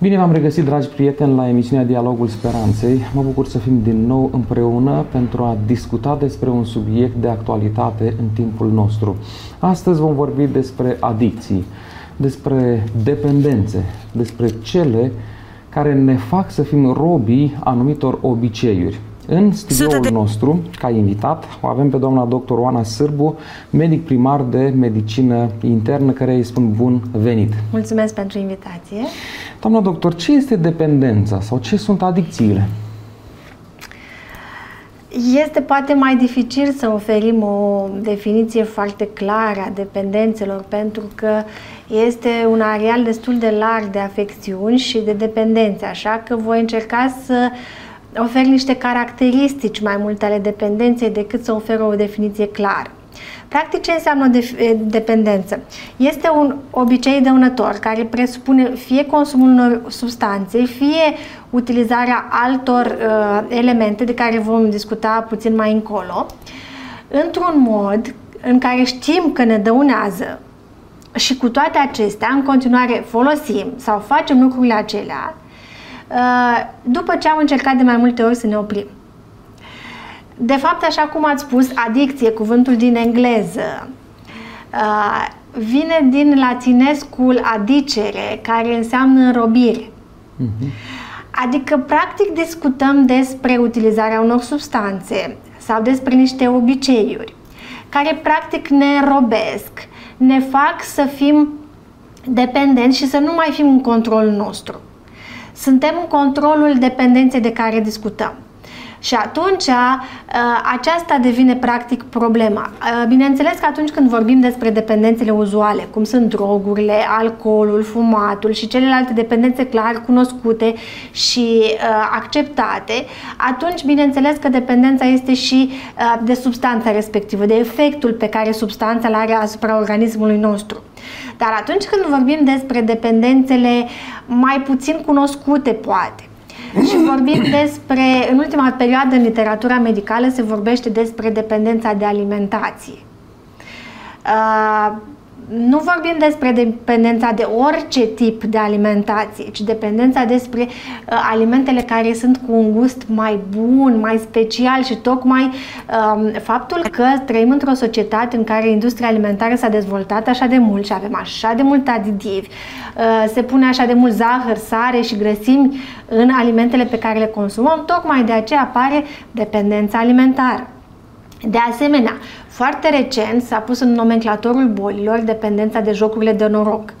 Bine v-am regăsit, dragi prieteni, la emisiunea Dialogul Speranței. Mă bucur să fim din nou împreună pentru a discuta despre un subiect de actualitate în timpul nostru. Astăzi vom vorbi despre adicții, despre dependențe, despre cele care ne fac să fim robii anumitor obiceiuri. În studioul nostru, ca invitat, o avem pe doamna doctor Oana Sârbu, medic primar de medicină internă, care îi spun bun venit. Mulțumesc pentru invitație. Doamna doctor, ce este dependența sau ce sunt adicțiile? Este poate mai dificil să oferim o definiție foarte clară a dependențelor pentru că este un areal destul de larg de afecțiuni și de dependențe, așa că voi încerca să ofer niște caracteristici mai multe ale dependenței decât să ofer o definiție clară. Practic, ce înseamnă de- dependență? Este un obicei dăunător care presupune fie consumul unor substanțe, fie utilizarea altor uh, elemente de care vom discuta puțin mai încolo, într-un mod în care știm că ne dăunează și cu toate acestea, în continuare folosim sau facem lucrurile acelea, uh, după ce am încercat de mai multe ori să ne oprim. De fapt, așa cum ați spus, adicție, cuvântul din engleză, uh, vine din latinescul adicere, care înseamnă înrobire. Uh-huh. Adică, practic, discutăm despre utilizarea unor substanțe sau despre niște obiceiuri care, practic, ne înrobesc, ne fac să fim dependenți și să nu mai fim în controlul nostru. Suntem în controlul dependenței de care discutăm. Și atunci aceasta devine practic problema. Bineînțeles că atunci când vorbim despre dependențele uzuale, cum sunt drogurile, alcoolul, fumatul și celelalte dependențe clar cunoscute și acceptate, atunci bineînțeles că dependența este și de substanța respectivă, de efectul pe care substanța îl are asupra organismului nostru. Dar atunci când vorbim despre dependențele mai puțin cunoscute, poate, și vorbim despre, în ultima perioadă în literatura medicală se vorbește despre dependența de alimentație. Uh, nu vorbim despre dependența de orice tip de alimentație, ci dependența despre uh, alimentele care sunt cu un gust mai bun, mai special și tocmai uh, faptul că trăim într-o societate în care industria alimentară s-a dezvoltat așa de mult și avem așa de mult aditivi, uh, se pune așa de mult zahăr, sare și grăsimi în alimentele pe care le consumăm, tocmai de aceea apare dependența alimentară. De asemenea, foarte recent s-a pus în nomenclatorul bolilor dependența de jocurile de noroc,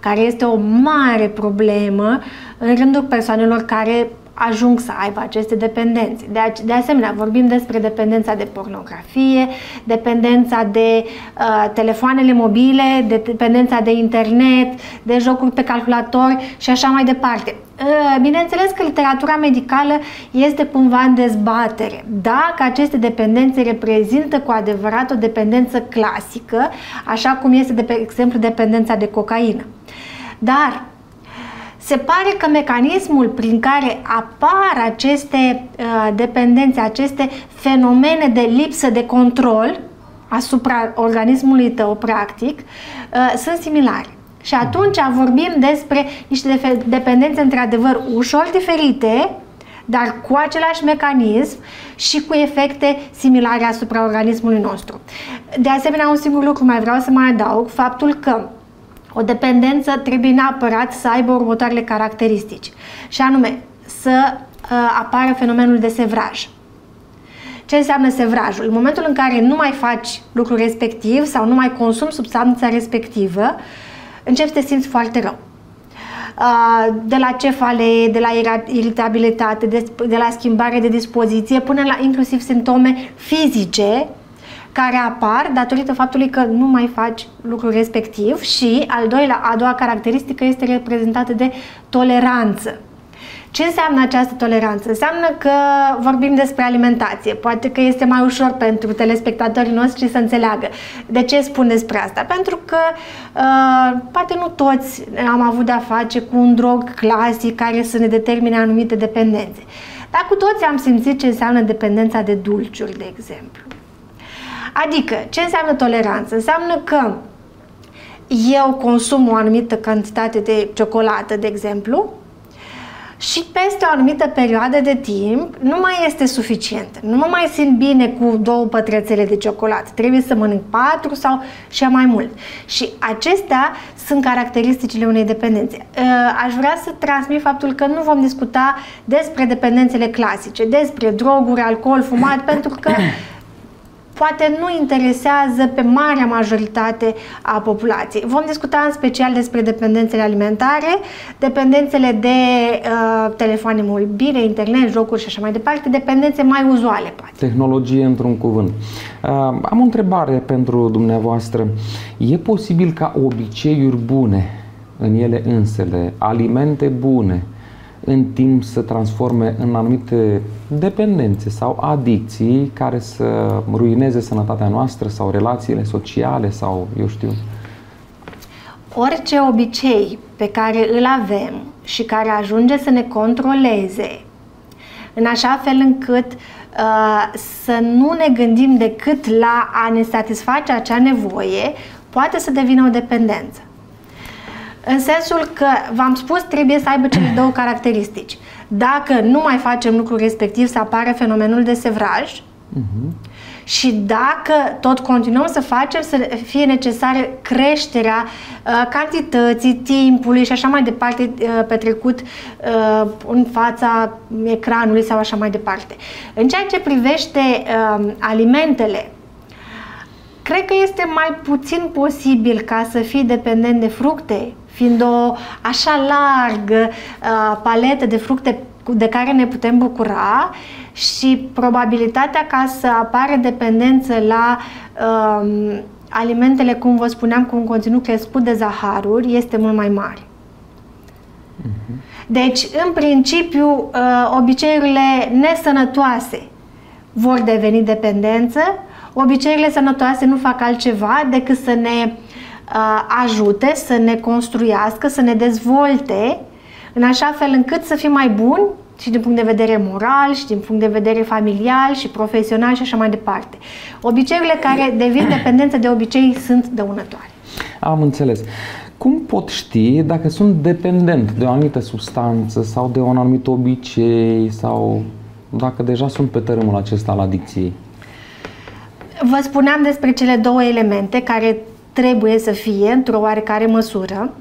care este o mare problemă în rândul persoanelor care ajung să aibă aceste dependențe. De, de asemenea, vorbim despre dependența de pornografie, dependența de uh, telefoanele mobile, de dependența de internet, de jocuri pe calculator și așa mai departe. Uh, bineînțeles că literatura medicală este cumva în dezbatere. Dacă aceste dependențe reprezintă cu adevărat o dependență clasică, așa cum este, de exemplu, dependența de cocaină. Dar se pare că mecanismul prin care apar aceste uh, dependențe, aceste fenomene de lipsă de control asupra organismului tău, practic, uh, sunt similare. Și atunci vorbim despre niște dependențe într-adevăr ușor diferite, dar cu același mecanism și cu efecte similare asupra organismului nostru. De asemenea, un singur lucru mai vreau să mai adaug, faptul că o dependență trebuie neapărat să aibă următoarele caracteristici, și anume să uh, apară fenomenul de sevraj. Ce înseamnă sevrajul? În momentul în care nu mai faci lucrul respectiv sau nu mai consumi substanța respectivă, începi să te simți foarte rău. Uh, de la cefalee, de la iritabilitate, de, de la schimbare de dispoziție, până la inclusiv simptome fizice care apar datorită faptului că nu mai faci lucrul respectiv și al doilea, a doua caracteristică este reprezentată de toleranță. Ce înseamnă această toleranță? Înseamnă că vorbim despre alimentație. Poate că este mai ușor pentru telespectatorii noștri să înțeleagă. De ce spun despre asta? Pentru că uh, poate nu toți am avut de-a face cu un drog clasic care să ne determine anumite dependențe. Dar cu toți am simțit ce înseamnă dependența de dulciuri, de exemplu. Adică, ce înseamnă toleranță? Înseamnă că eu consum o anumită cantitate de ciocolată, de exemplu, și peste o anumită perioadă de timp nu mai este suficient. Nu mă mai simt bine cu două pătrățele de ciocolată. Trebuie să mănânc patru sau și mai mult. Și acestea sunt caracteristicile unei dependențe. Uh, aș vrea să transmit faptul că nu vom discuta despre dependențele clasice, despre droguri, alcool, fumat, pentru că poate nu interesează pe marea majoritate a populației. Vom discuta în special despre dependențele alimentare, dependențele de uh, telefoane mobile, internet, jocuri și așa mai departe, dependențe mai uzuale, poate. Tehnologie într-un cuvânt. Uh, am o întrebare pentru dumneavoastră. E posibil ca obiceiuri bune în ele însele, alimente bune, în timp să transforme în anumite dependențe sau adicții care să ruineze sănătatea noastră sau relațiile sociale sau eu știu. Orice obicei pe care îl avem și care ajunge să ne controleze în așa fel încât uh, să nu ne gândim decât la a ne satisface acea nevoie, poate să devină o dependență. În sensul că, v-am spus, trebuie să aibă cele două caracteristici. Dacă nu mai facem lucrul respectiv, să apară fenomenul de sevraj, uh-huh. și dacă tot continuăm să facem, să fie necesară creșterea uh, cantității, timpului și așa mai departe uh, petrecut uh, în fața ecranului sau așa mai departe. În ceea ce privește uh, alimentele, cred că este mai puțin posibil ca să fii dependent de fructe, fiind o așa largă uh, paletă de fructe de care ne putem bucura și probabilitatea ca să apară dependență la uh, alimentele, cum vă spuneam, cu un conținut crescut de zaharuri, este mult mai mare. Mhm. Deci, în principiu, uh, obiceiurile nesănătoase vor deveni dependență, obiceiurile sănătoase nu fac altceva decât să ne ajute să ne construiască, să ne dezvolte în așa fel încât să fim mai buni și din punct de vedere moral, și din punct de vedere familial, și profesional și așa mai departe. Obiceiurile care devin dependență de obicei sunt dăunătoare. Am înțeles. Cum pot ști dacă sunt dependent de o anumită substanță sau de un anumit obicei sau dacă deja sunt pe tărâmul acesta al adicției? Vă spuneam despre cele două elemente care trebuie să fie într-o oarecare măsură.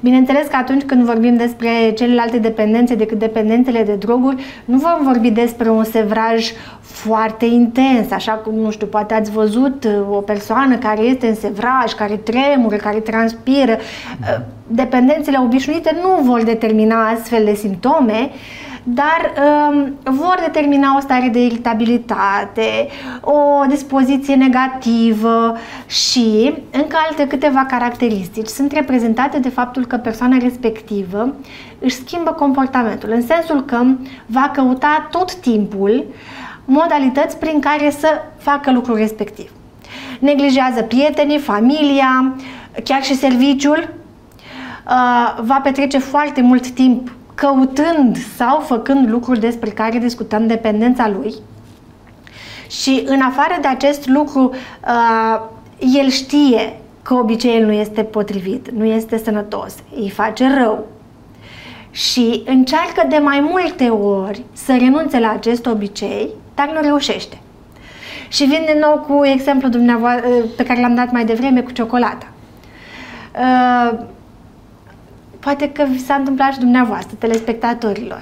Bineînțeles că atunci când vorbim despre celelalte dependențe decât dependențele de droguri, nu vom vorbi despre un sevraj foarte intens, așa cum, nu știu, poate ați văzut uh, o persoană care este în sevraj, care tremură, care transpiră. Uh, dependențele obișnuite nu vor determina astfel de simptome, dar um, vor determina o stare de iritabilitate, o dispoziție negativă și încă alte câteva caracteristici sunt reprezentate de faptul că persoana respectivă își schimbă comportamentul, în sensul că va căuta tot timpul modalități prin care să facă lucrul respectiv. Neglijează prietenii, familia, chiar și serviciul, uh, va petrece foarte mult timp căutând sau făcând lucruri despre care discutăm dependența lui. Și în afară de acest lucru, uh, el știe că obiceiul nu este potrivit, nu este sănătos, îi face rău. Și încearcă de mai multe ori să renunțe la acest obicei, dar nu reușește. Și vin din nou cu exemplul dumneavoastră pe care l-am dat mai devreme cu ciocolata. Uh, poate că vi s-a întâmplat și dumneavoastră, telespectatorilor.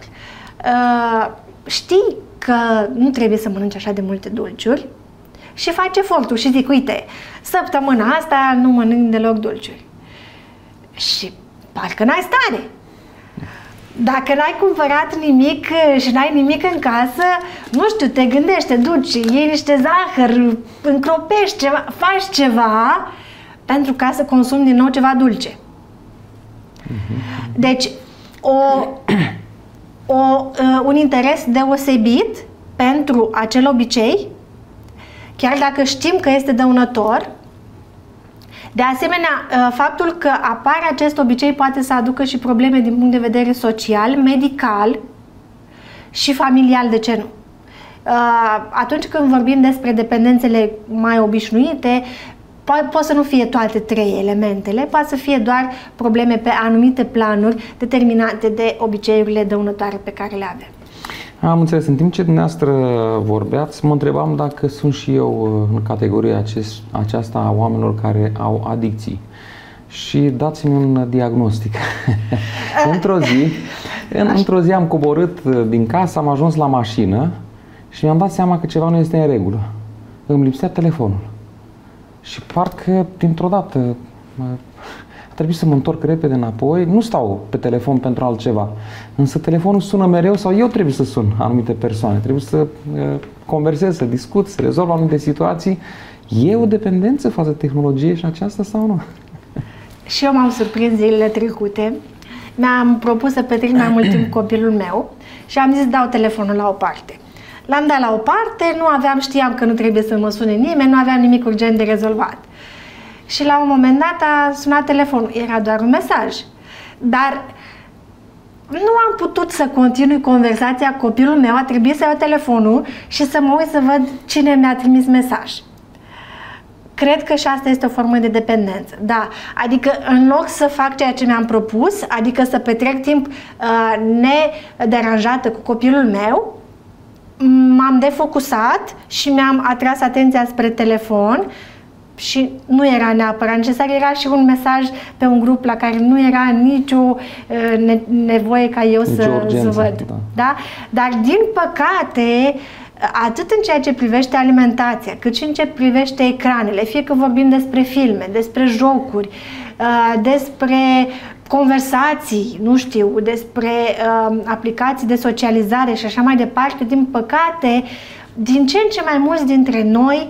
Uh, știi că nu trebuie să mănânci așa de multe dulciuri și faci efortul și zic, uite, săptămâna asta nu mănânc deloc dulciuri. Și parcă n-ai stare. Dacă n-ai cumpărat nimic și n-ai nimic în casă, nu știu, te gândești, te duci, iei niște zahăr, încropești ceva, faci ceva pentru ca să consumi din nou ceva dulce. Deci, o, o, uh, un interes deosebit pentru acel obicei, chiar dacă știm că este dăunător, de asemenea, uh, faptul că apare acest obicei poate să aducă și probleme din punct de vedere social, medical și familial, de ce nu? Uh, atunci când vorbim despre dependențele mai obișnuite, Po- pot să nu fie toate trei elementele, poate să fie doar probleme pe anumite planuri determinate de obiceiurile dăunătoare pe care le avem. Am înțeles. În timp ce dumneavoastră vorbeați, mă întrebam dacă sunt și eu uh, în categoria acest, aceasta a oamenilor care au adicții. Și dați-mi un diagnostic. într-o zi, în, într-o zi am coborât uh, din casă, am ajuns la mașină și mi-am dat seama că ceva nu este în regulă. Îmi lipsea telefonul. Și parcă, dintr-o dată, a trebuit să mă întorc repede înapoi. Nu stau pe telefon pentru altceva. Însă telefonul sună mereu sau eu trebuie să sun anumite persoane. Trebuie să uh, conversez, să discut, să rezolv anumite situații. E o dependență față de tehnologie și aceasta sau nu? Și eu m-am surprins zilele trecute. Mi-am propus să petrec mai mult timp cu copilul meu și am zis dau telefonul la o parte. L-am dat la o parte, nu aveam, știam că nu trebuie să mă sune nimeni, nu aveam nimic urgent de rezolvat. Și la un moment dat a sunat telefonul. Era doar un mesaj. Dar nu am putut să continui conversația cu copilul meu, a trebuit să iau telefonul și să mă uit să văd cine mi-a trimis mesaj. Cred că și asta este o formă de dependență. Da, adică în loc să fac ceea ce mi-am propus, adică să petrec timp uh, nederanjată cu copilul meu, m-am defocusat și mi-am atras atenția spre telefon și nu era neapărat necesar, era și un mesaj pe un grup la care nu era nicio uh, nevoie ca eu să, urgență, să văd. Da. da? Dar din păcate, atât în ceea ce privește alimentația, cât și în ce privește ecranele, fie că vorbim despre filme, despre jocuri, uh, despre conversații, nu știu, despre uh, aplicații de socializare și așa mai departe, din păcate, din ce în ce mai mulți dintre noi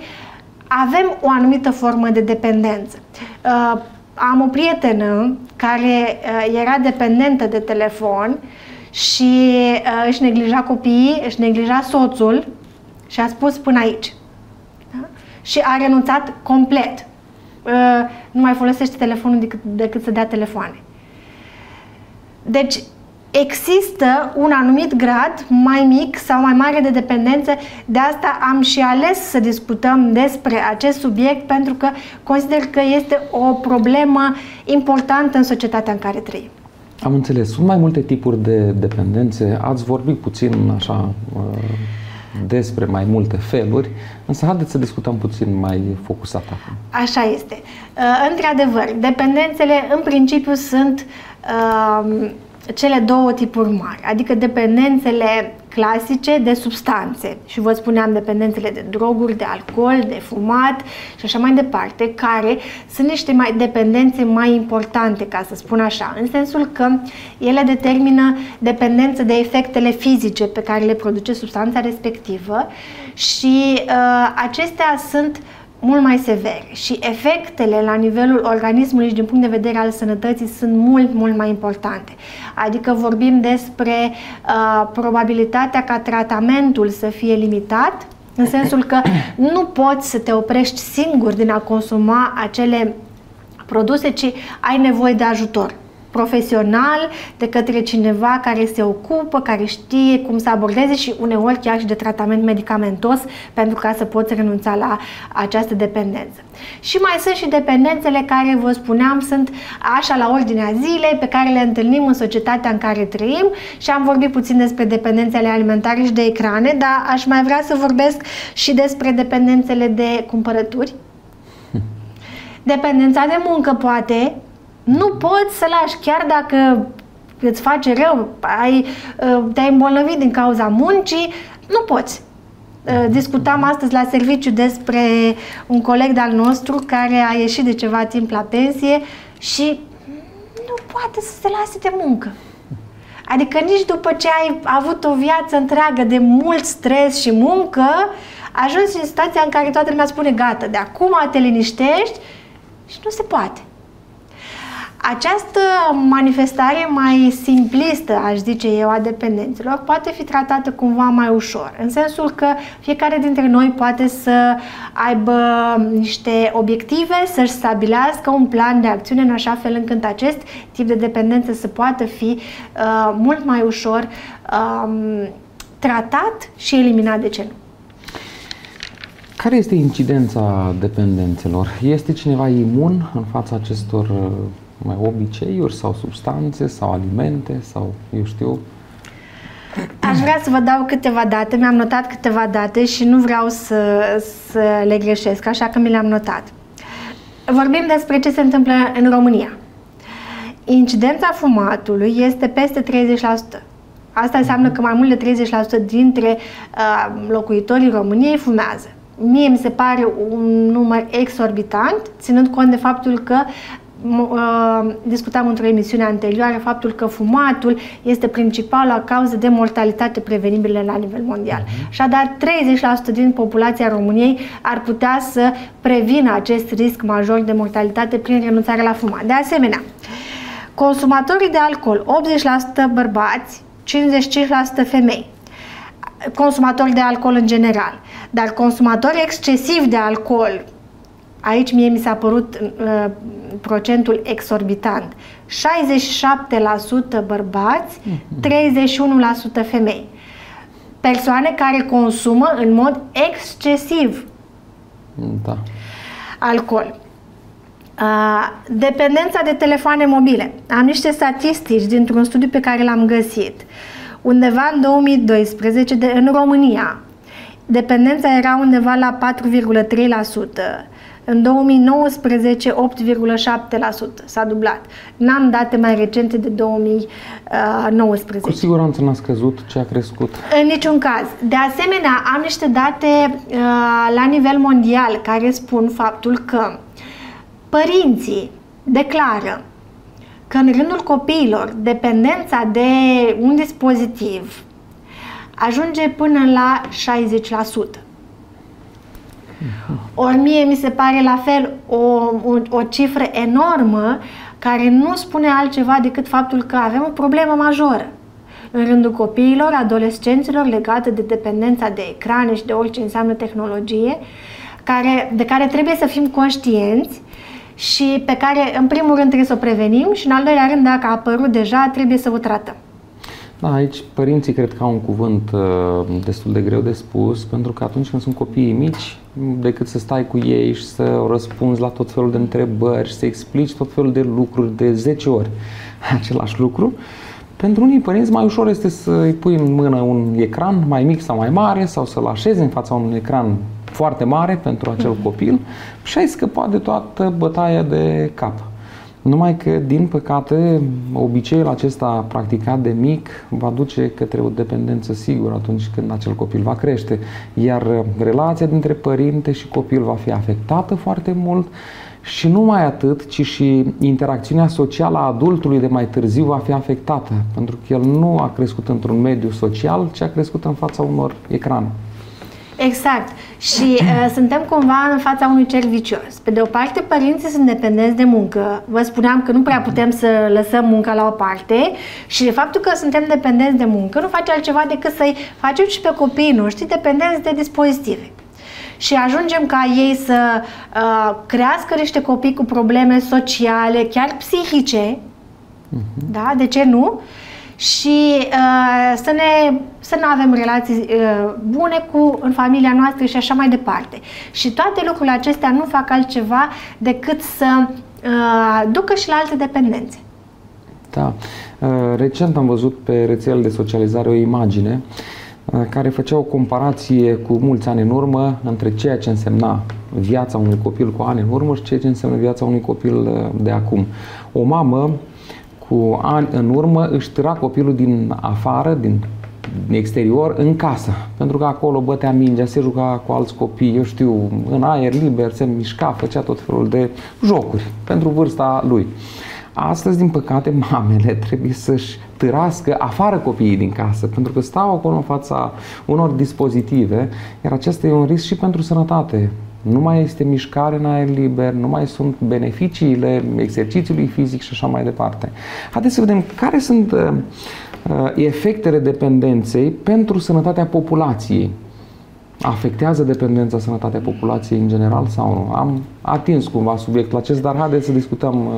avem o anumită formă de dependență. Uh, am o prietenă care uh, era dependentă de telefon și uh, își neglija copiii, își neglija soțul și a spus până aici. Da? Și a renunțat complet. Uh, nu mai folosește telefonul decât, decât să dea telefoane. Deci, există un anumit grad mai mic sau mai mare de dependență. De asta am și ales să discutăm despre acest subiect pentru că consider că este o problemă importantă în societatea în care trăim. Am înțeles. Sunt mai multe tipuri de dependențe. Ați vorbit puțin așa uh, despre mai multe feluri, însă haideți să discutăm puțin mai focusat acum. Așa este. Uh, într-adevăr, dependențele în principiu sunt uh, cele două tipuri mari, adică dependențele clasice de substanțe. Și vă spuneam dependențele de droguri, de alcool, de fumat și așa mai departe, care sunt niște mai dependențe mai importante, ca să spun așa, în sensul că ele determină dependență de efectele fizice pe care le produce substanța respectivă și uh, acestea sunt uh, mult mai severe și efectele la nivelul organismului și din punct de vedere al sănătății sunt mult, mult mai importante. Adică vorbim despre uh, probabilitatea ca tratamentul să fie limitat, în sensul că nu poți să te oprești singur din a consuma acele produse, ci ai nevoie de ajutor profesional, de către cineva care se ocupă, care știe cum să abordeze și uneori chiar și de tratament medicamentos pentru ca să poți renunța la această dependență. Și mai sunt și dependențele care, vă spuneam, sunt așa la ordinea zilei, pe care le întâlnim în societatea în care trăim și am vorbit puțin despre dependențele alimentare și de ecrane, dar aș mai vrea să vorbesc și despre dependențele de cumpărături. Dependența de muncă, poate, nu poți să lași, chiar dacă îți face rău, ai, uh, te-ai îmbolnăvit din cauza muncii, nu poți. Uh, discutam astăzi la serviciu despre un coleg de-al nostru care a ieșit de ceva timp la pensie și nu poate să se lase de muncă. Adică nici după ce ai avut o viață întreagă de mult stres și muncă, ajungi în situația în care toată lumea spune gata, de acum te liniștești și nu se poate. Această manifestare mai simplistă, aș zice eu, a dependenților, poate fi tratată cumva mai ușor, în sensul că fiecare dintre noi poate să aibă niște obiective, să-și stabilească un plan de acțiune în așa fel încât acest tip de dependență să poată fi uh, mult mai ușor um, tratat și eliminat de ce nu. Care este incidența dependențelor? Este cineva imun în fața acestor uh, mai obiceiuri sau substanțe sau alimente sau eu știu? Aș vrea să vă dau câteva date, mi-am notat câteva date și nu vreau să, să le greșesc, așa că mi le-am notat. Vorbim despre ce se întâmplă în România. Incidența fumatului este peste 30%. Asta înseamnă că mai mult de 30% dintre uh, locuitorii României fumează. Mie mi se pare un număr exorbitant, ținând cont de faptul că uh, discutam într-o emisiune anterioară faptul că fumatul este principala cauză de mortalitate prevenibilă la nivel mondial. Mhm. Așadar, 30% din populația României ar putea să prevină acest risc major de mortalitate prin renunțarea la fumat. De asemenea, consumatorii de alcool, 80% bărbați, 55% femei, consumatori de alcool în general, dar consumatori excesiv de alcool, aici mie mi s-a părut uh, procentul exorbitant. 67% bărbați, 31% femei. Persoane care consumă în mod excesiv da. alcool. Uh, dependența de telefoane mobile. Am niște statistici dintr-un studiu pe care l-am găsit. Undeva în 2012, de, în România, dependența era undeva la 4,3%. În 2019, 8,7%. S-a dublat. N-am date mai recente de 2019. Cu siguranță n-a scăzut, ce a crescut? În niciun caz. De asemenea, am niște date uh, la nivel mondial care spun faptul că părinții declară că în rândul copiilor dependența de un dispozitiv ajunge până la 60%. Ori mie mi se pare la fel o, o, o cifră enormă care nu spune altceva decât faptul că avem o problemă majoră în rândul copiilor, adolescenților legată de dependența de ecrane și de orice înseamnă tehnologie, care, de care trebuie să fim conștienți și pe care, în primul rând, trebuie să o prevenim și, în al doilea rând, dacă a apărut deja, trebuie să o tratăm. Da, aici părinții cred că au un cuvânt uh, destul de greu de spus, pentru că atunci când sunt copiii mici, decât să stai cu ei și să răspunzi la tot felul de întrebări și să explici tot felul de lucruri de 10 ori același lucru, pentru unii părinți mai ușor este să îi pui în mână un ecran mai mic sau mai mare sau să-l așezi în fața unui ecran foarte mare pentru acel mhm. copil și ai scăpat de toată bătaia de cap. Numai că, din păcate, obiceiul acesta practicat de mic va duce către o dependență sigură atunci când acel copil va crește. Iar relația dintre părinte și copil va fi afectată foarte mult și nu mai atât, ci și interacțiunea socială a adultului de mai târziu va fi afectată, pentru că el nu a crescut într-un mediu social, ci a crescut în fața unor ecrane. Exact. Și uh, suntem cumva în fața unui cer vicios. Pe de o parte, părinții sunt dependenți de muncă. Vă spuneam că nu prea putem să lăsăm munca la o parte și de faptul că suntem dependenți de muncă nu face altceva decât să-i facem și pe copiii noștri dependenți de dispozitive și ajungem ca ei să uh, crească niște copii cu probleme sociale, chiar psihice, uh-huh. da? De ce nu? Și uh, să, ne, să nu avem relații uh, bune cu în familia noastră și așa mai departe. Și toate lucrurile acestea nu fac altceva decât să uh, ducă și la alte dependențe. Da. Uh, recent am văzut pe rețelele de socializare o imagine uh, care făcea o comparație cu mulți ani în urmă între ceea ce însemna viața unui copil cu ani în urmă și ceea ce înseamnă viața unui copil uh, de acum. O mamă cu ani în urmă își târa copilul din afară, din exterior, în casă. Pentru că acolo bătea mingea, se juca cu alți copii, eu știu, în aer liber, se mișca, făcea tot felul de jocuri pentru vârsta lui. Astăzi, din păcate, mamele trebuie să-și târască afară copiii din casă, pentru că stau acolo în fața unor dispozitive, iar acesta e un risc și pentru sănătate nu mai este mișcare în aer liber, nu mai sunt beneficiile exercițiului fizic și așa mai departe. Haideți să vedem care sunt uh, uh, efectele dependenței pentru sănătatea populației. Afectează dependența sănătatea populației în general sau nu? Am atins cumva subiectul acesta, dar haideți să discutăm uh,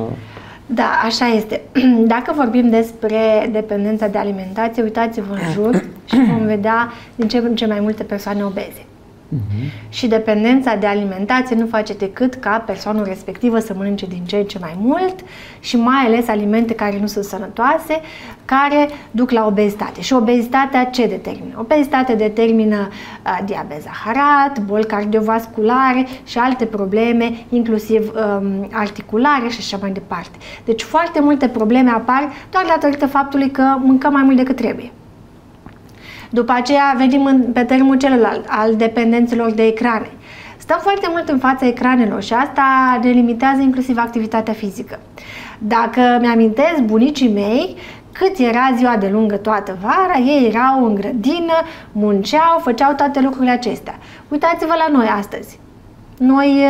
da, așa este. Dacă vorbim despre dependența de alimentație, uitați-vă în jur și vom vedea din ce în ce mai multe persoane obeze. Uh-huh. Și dependența de alimentație nu face decât ca persoana respectivă să mănânce din ce în ce mai mult și mai ales alimente care nu sunt sănătoase, care duc la obezitate. Și obezitatea ce determină? Obezitatea determină uh, diabet zaharat, boli cardiovasculare și alte probleme, inclusiv um, articulare și așa mai departe. Deci foarte multe probleme apar doar datorită faptului că mâncăm mai mult decât trebuie. După aceea venim în, pe termenul celălalt, al dependenților de ecrane. Stăm foarte mult în fața ecranelor și asta ne limitează inclusiv activitatea fizică. Dacă mi-amintesc bunicii mei, cât era ziua de lungă toată vara, ei erau în grădină, munceau, făceau toate lucrurile acestea. Uitați-vă la noi astăzi. Noi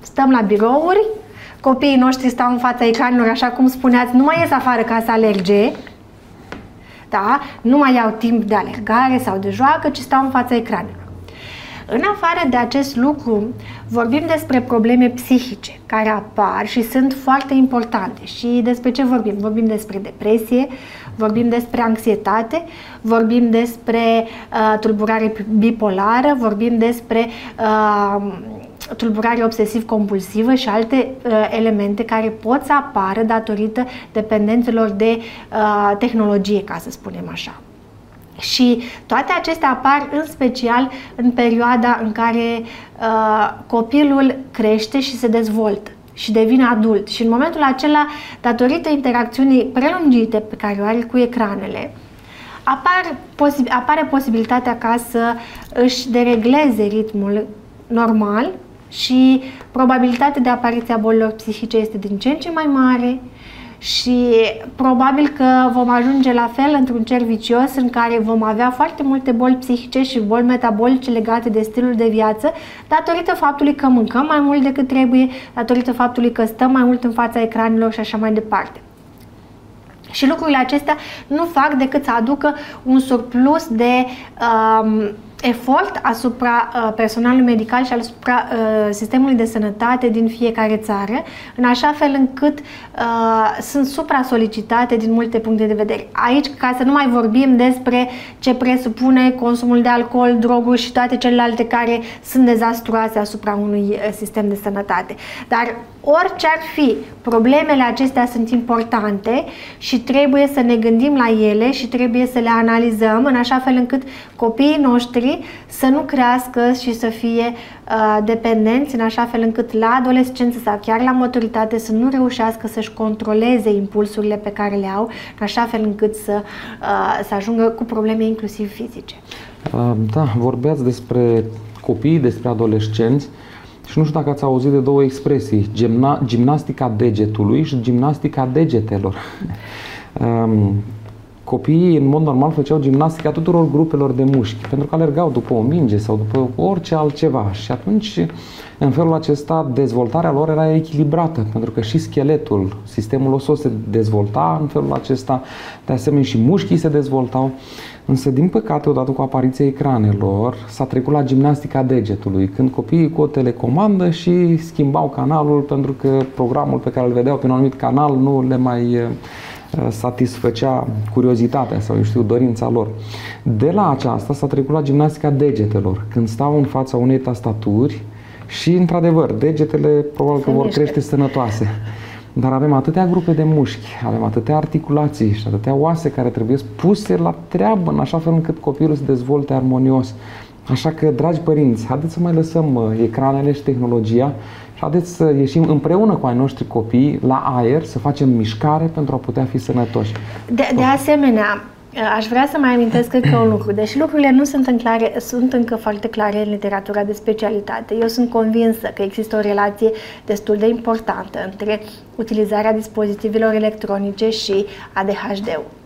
stăm la birouri, copiii noștri stau în fața ecranelor, așa cum spuneați, nu mai ies afară ca să alerge, da? nu mai au timp de alergare sau de joacă, ci stau în fața ecranelor. În afară de acest lucru, vorbim despre probleme psihice care apar și sunt foarte importante. Și despre ce vorbim? Vorbim despre depresie, vorbim despre anxietate, vorbim despre uh, tulburare bipolară, vorbim despre uh, tulburare obsesiv-compulsivă și alte uh, elemente care pot să apară datorită dependențelor de uh, tehnologie, ca să spunem așa. Și toate acestea apar în special în perioada în care uh, copilul crește și se dezvoltă și devine adult. Și în momentul acela, datorită interacțiunii prelungite pe care o are cu ecranele, apar, posib- apare posibilitatea ca să își deregleze ritmul normal și probabilitatea de apariție a bolilor psihice este din ce în ce mai mare și probabil că vom ajunge la fel într-un cer vicios în care vom avea foarte multe boli psihice și boli metabolice legate de stilul de viață datorită faptului că mâncăm mai mult decât trebuie, datorită faptului că stăm mai mult în fața ecranelor și așa mai departe. Și lucrurile acestea nu fac decât să aducă un surplus de um, efort asupra uh, personalului medical și asupra uh, sistemului de sănătate din fiecare țară, în așa fel încât uh, sunt supra-solicitate din multe puncte de vedere. Aici, ca să nu mai vorbim despre ce presupune consumul de alcool, droguri și toate celelalte care sunt dezastruoase asupra unui uh, sistem de sănătate. Dar orice ar fi, problemele acestea sunt importante și trebuie să ne gândim la ele și trebuie să le analizăm în așa fel încât copiii noștri să nu crească și să fie uh, dependenți în așa fel încât la adolescență sau chiar la maturitate să nu reușească să-și controleze impulsurile pe care le au, în așa fel încât să, uh, să ajungă cu probleme inclusiv fizice. Uh, da, vorbeați despre copii, despre adolescenți. Și nu știu dacă ați auzit de două expresii, gimna, gimnastica degetului și gimnastica degetelor. um, copiii în mod normal făceau gimnastica tuturor grupelor de mușchi, pentru că alergau după o minge sau după orice altceva. Și atunci, în felul acesta, dezvoltarea lor era echilibrată, pentru că și scheletul, sistemul osos se dezvolta în felul acesta, de asemenea și mușchii se dezvoltau. Însă, din păcate, odată cu apariția ecranelor, s-a trecut la gimnastica degetului, când copiii cu o telecomandă și schimbau canalul pentru că programul pe care îl vedeau pe un anumit canal nu le mai eh, satisfăcea curiozitatea sau, eu știu, dorința lor. De la aceasta s-a trecut la gimnastica degetelor, când stau în fața unei tastaturi și, într-adevăr, degetele probabil că vor crește sănătoase. Dar avem atâtea grupe de mușchi, avem atâtea articulații și atâtea oase care trebuie puse la treabă în așa fel încât copilul să dezvolte armonios. Așa că, dragi părinți, haideți să mai lăsăm ecranele și tehnologia și haideți să ieșim împreună cu ai noștri copii la aer, să facem mișcare pentru a putea fi sănătoși. De, de asemenea, Aș vrea să mai amintesc încă un lucru. Deși lucrurile nu sunt, în clare, sunt încă foarte clare în literatura de specialitate, eu sunt convinsă că există o relație destul de importantă între utilizarea dispozitivelor electronice și ADHD-ul.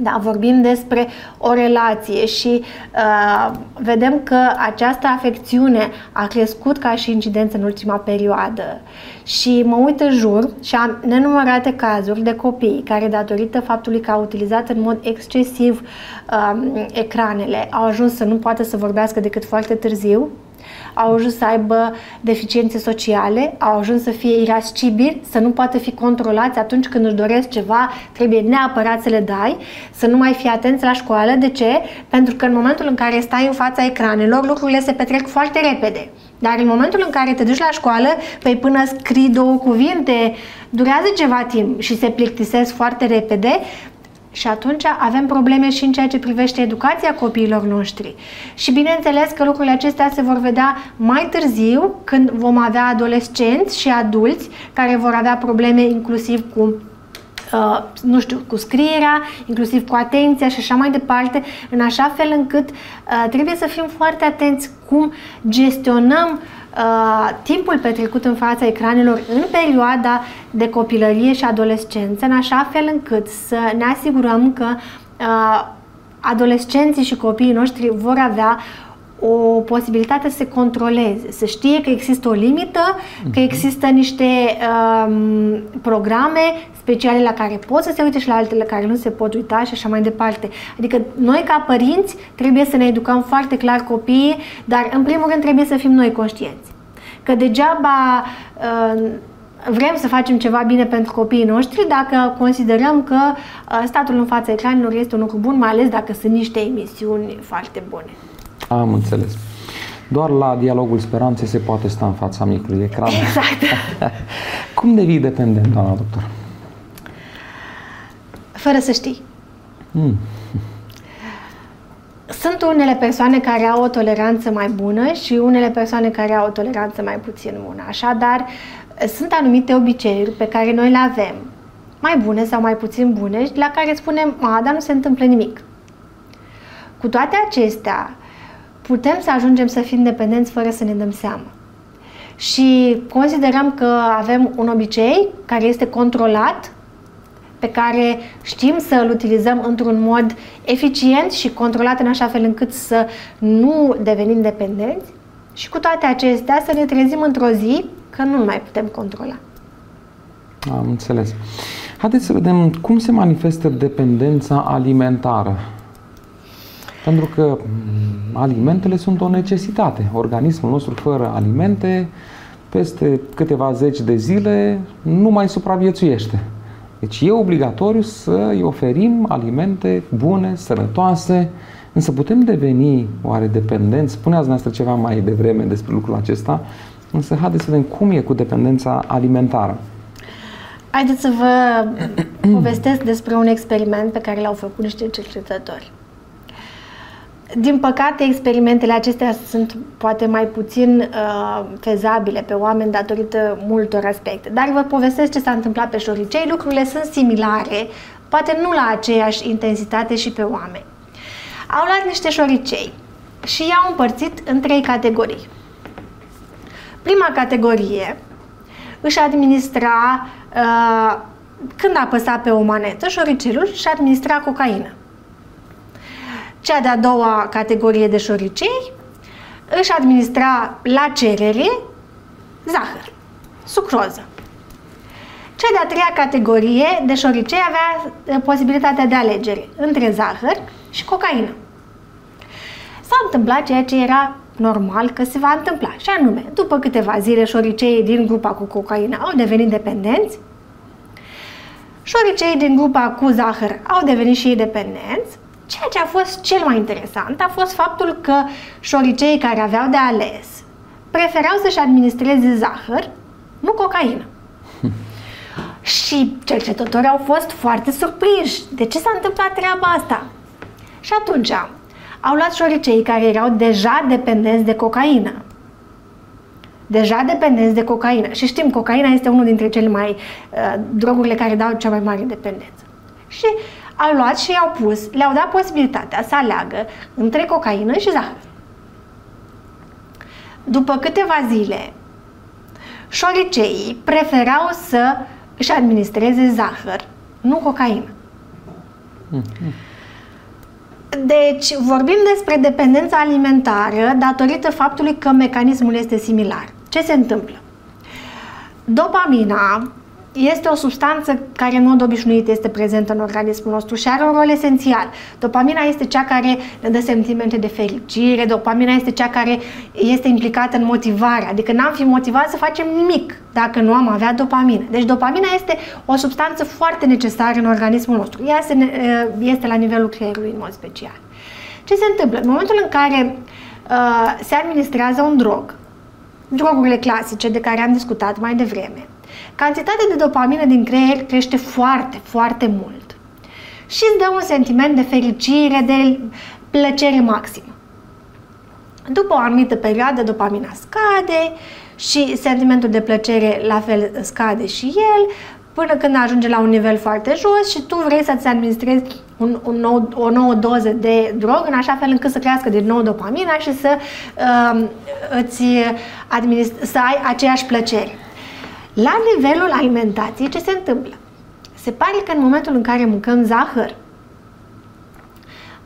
Da, vorbim despre o relație și uh, vedem că această afecțiune a crescut ca și incidență în ultima perioadă. Și mă uit în jur și am nenumărate cazuri de copii care, datorită faptului că au utilizat în mod excesiv uh, ecranele, au ajuns să nu poată să vorbească decât foarte târziu, au ajuns să aibă deficiențe sociale, au ajuns să fie irascibili, să nu poată fi controlați atunci când își doresc ceva, trebuie neapărat să le dai, să nu mai fii atenți la școală. De ce? Pentru că în momentul în care stai în fața ecranelor, lucrurile se petrec foarte repede. Dar în momentul în care te duci la școală, păi până scrii două cuvinte, durează ceva timp și se plictisesc foarte repede, și atunci avem probleme și în ceea ce privește educația copiilor noștri. Și bineînțeles că lucrurile acestea se vor vedea mai târziu, când vom avea adolescenți și adulți care vor avea probleme inclusiv cu Uh, nu știu, cu scrierea, inclusiv cu atenția și așa mai departe, în așa fel încât uh, trebuie să fim foarte atenți cum gestionăm uh, timpul petrecut în fața ecranelor în perioada de copilărie și adolescență, în așa fel încât să ne asigurăm că uh, adolescenții și copiii noștri vor avea o posibilitate să se controleze, să știe că există o limită, că mhm. există niște um, programe speciale la care pot să se uite și la altele care nu se pot uita și așa mai departe. Adică noi ca părinți trebuie să ne educăm foarte clar copiii, dar în primul rând trebuie să fim noi conștienți. Că degeaba uh, vrem să facem ceva bine pentru copiii noștri dacă considerăm că uh, statul în fața ecranelor este un lucru bun, mai ales dacă sunt niște emisiuni foarte bune. Am înțeles. Doar la dialogul speranței se poate sta în fața micului ecran. Exact. Cum devii dependent, doamna doctor? Fără să știi. Mm. Sunt unele persoane care au o toleranță mai bună și unele persoane care au o toleranță mai puțin bună. Așadar, sunt anumite obiceiuri pe care noi le avem, mai bune sau mai puțin bune, la care spunem, a, dar nu se întâmplă nimic. Cu toate acestea, putem să ajungem să fim dependenți fără să ne dăm seama. Și considerăm că avem un obicei care este controlat, pe care știm să îl utilizăm într-un mod eficient și controlat în așa fel încât să nu devenim dependenți și cu toate acestea să ne trezim într-o zi că nu mai putem controla. Am înțeles. Haideți să vedem cum se manifestă dependența alimentară pentru că mm, alimentele sunt o necesitate. Organismul nostru fără alimente, peste câteva zeci de zile, nu mai supraviețuiește. Deci e obligatoriu să îi oferim alimente bune, sănătoase, însă putem deveni oare dependenți? Spuneați noastră ceva mai devreme despre lucrul acesta, însă haideți să vedem cum e cu dependența alimentară. Haideți să vă povestesc despre un experiment pe care l-au făcut niște cercetători. Din păcate, experimentele acestea sunt poate mai puțin uh, fezabile pe oameni datorită multor aspecte. Dar vă povestesc ce s-a întâmplat pe șoricei. Lucrurile sunt similare, poate nu la aceeași intensitate și pe oameni. Au luat niște șoricei și i-au împărțit în trei categorii. Prima categorie își administra, uh, când apăsa pe o manetă, șoricelul și administra cocaină. Cea de-a doua categorie de șoricei își administra la cerere zahăr, sucroză. Cea de-a treia categorie de șoricei avea eh, posibilitatea de alegere între zahăr și cocaină. S-a întâmplat ceea ce era normal că se va întâmpla, și anume, după câteva zile, șoriceii din grupa cu cocaină au devenit dependenți, șoriceii din grupa cu zahăr au devenit și ei dependenți, Ceea ce a fost cel mai interesant a fost faptul că șoriceii care aveau de ales preferau să-și administreze zahăr, nu cocaină. Și cercetătorii au fost foarte surprinși. De ce s-a întâmplat treaba asta? Și atunci au luat șoricei care erau deja dependenți de cocaină. Deja dependenți de cocaină. Și știm, cocaina este unul dintre cele mai uh, drogurile care dau cea mai mare dependență. Și au luat și i-au pus, le-au dat posibilitatea să aleagă între cocaină și zahăr. După câteva zile, șoriceii preferau să își administreze zahăr, nu cocaină. Deci, vorbim despre dependența alimentară datorită faptului că mecanismul este similar. Ce se întâmplă? Dopamina este o substanță care în mod obișnuit este prezentă în organismul nostru și are un rol esențial. Dopamina este cea care ne dă sentimente de fericire, dopamina este cea care este implicată în motivare, adică n-am fi motivat să facem nimic dacă nu am avea dopamină. Deci dopamina este o substanță foarte necesară în organismul nostru. Ea este la nivelul creierului în mod special. Ce se întâmplă? În momentul în care uh, se administrează un drog, drogurile clasice de care am discutat mai devreme, cantitatea de dopamină din creier crește foarte, foarte mult și îți dă un sentiment de fericire, de plăcere maximă. După o anumită perioadă, dopamina scade și sentimentul de plăcere la fel scade și el, până când ajunge la un nivel foarte jos și tu vrei să-ți administrezi un, un nou, o nouă doză de drog în așa fel încât să crească din nou dopamina și să, uh, îți administ- să ai aceeași plăcere. La nivelul alimentației, ce se întâmplă? Se pare că în momentul în care mâncăm zahăr,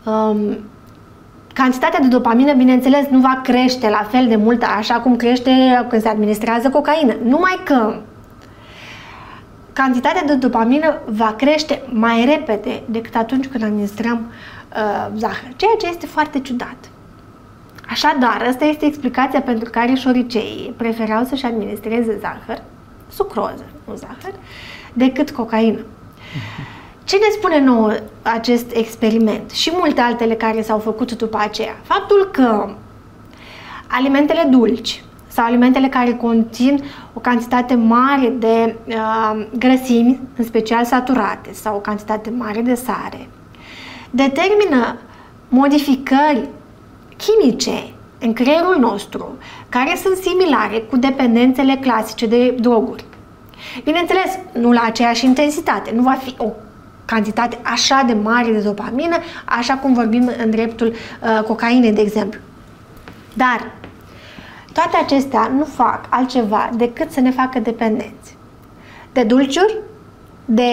um, cantitatea de dopamină, bineînțeles, nu va crește la fel de mult așa cum crește când se administrează cocaină. Numai că cantitatea de dopamină va crește mai repede decât atunci când administrăm uh, zahăr, ceea ce este foarte ciudat. Așadar, asta este explicația pentru care șoriceii preferau să-și administreze zahăr, sucroză, nu zahăr, decât cocaină. Ce ne spune nouă acest experiment și multe altele care s-au făcut după aceea? Faptul că alimentele dulci, sau alimentele care conțin o cantitate mare de uh, grăsimi, în special saturate, sau o cantitate mare de sare, determină modificări chimice în creierul nostru, care sunt similare cu dependențele clasice de droguri. Bineînțeles, nu la aceeași intensitate, nu va fi o cantitate așa de mare de dopamină, așa cum vorbim în dreptul uh, cocainei, de exemplu. Dar toate acestea nu fac altceva decât să ne facă dependenți. De dulciuri, de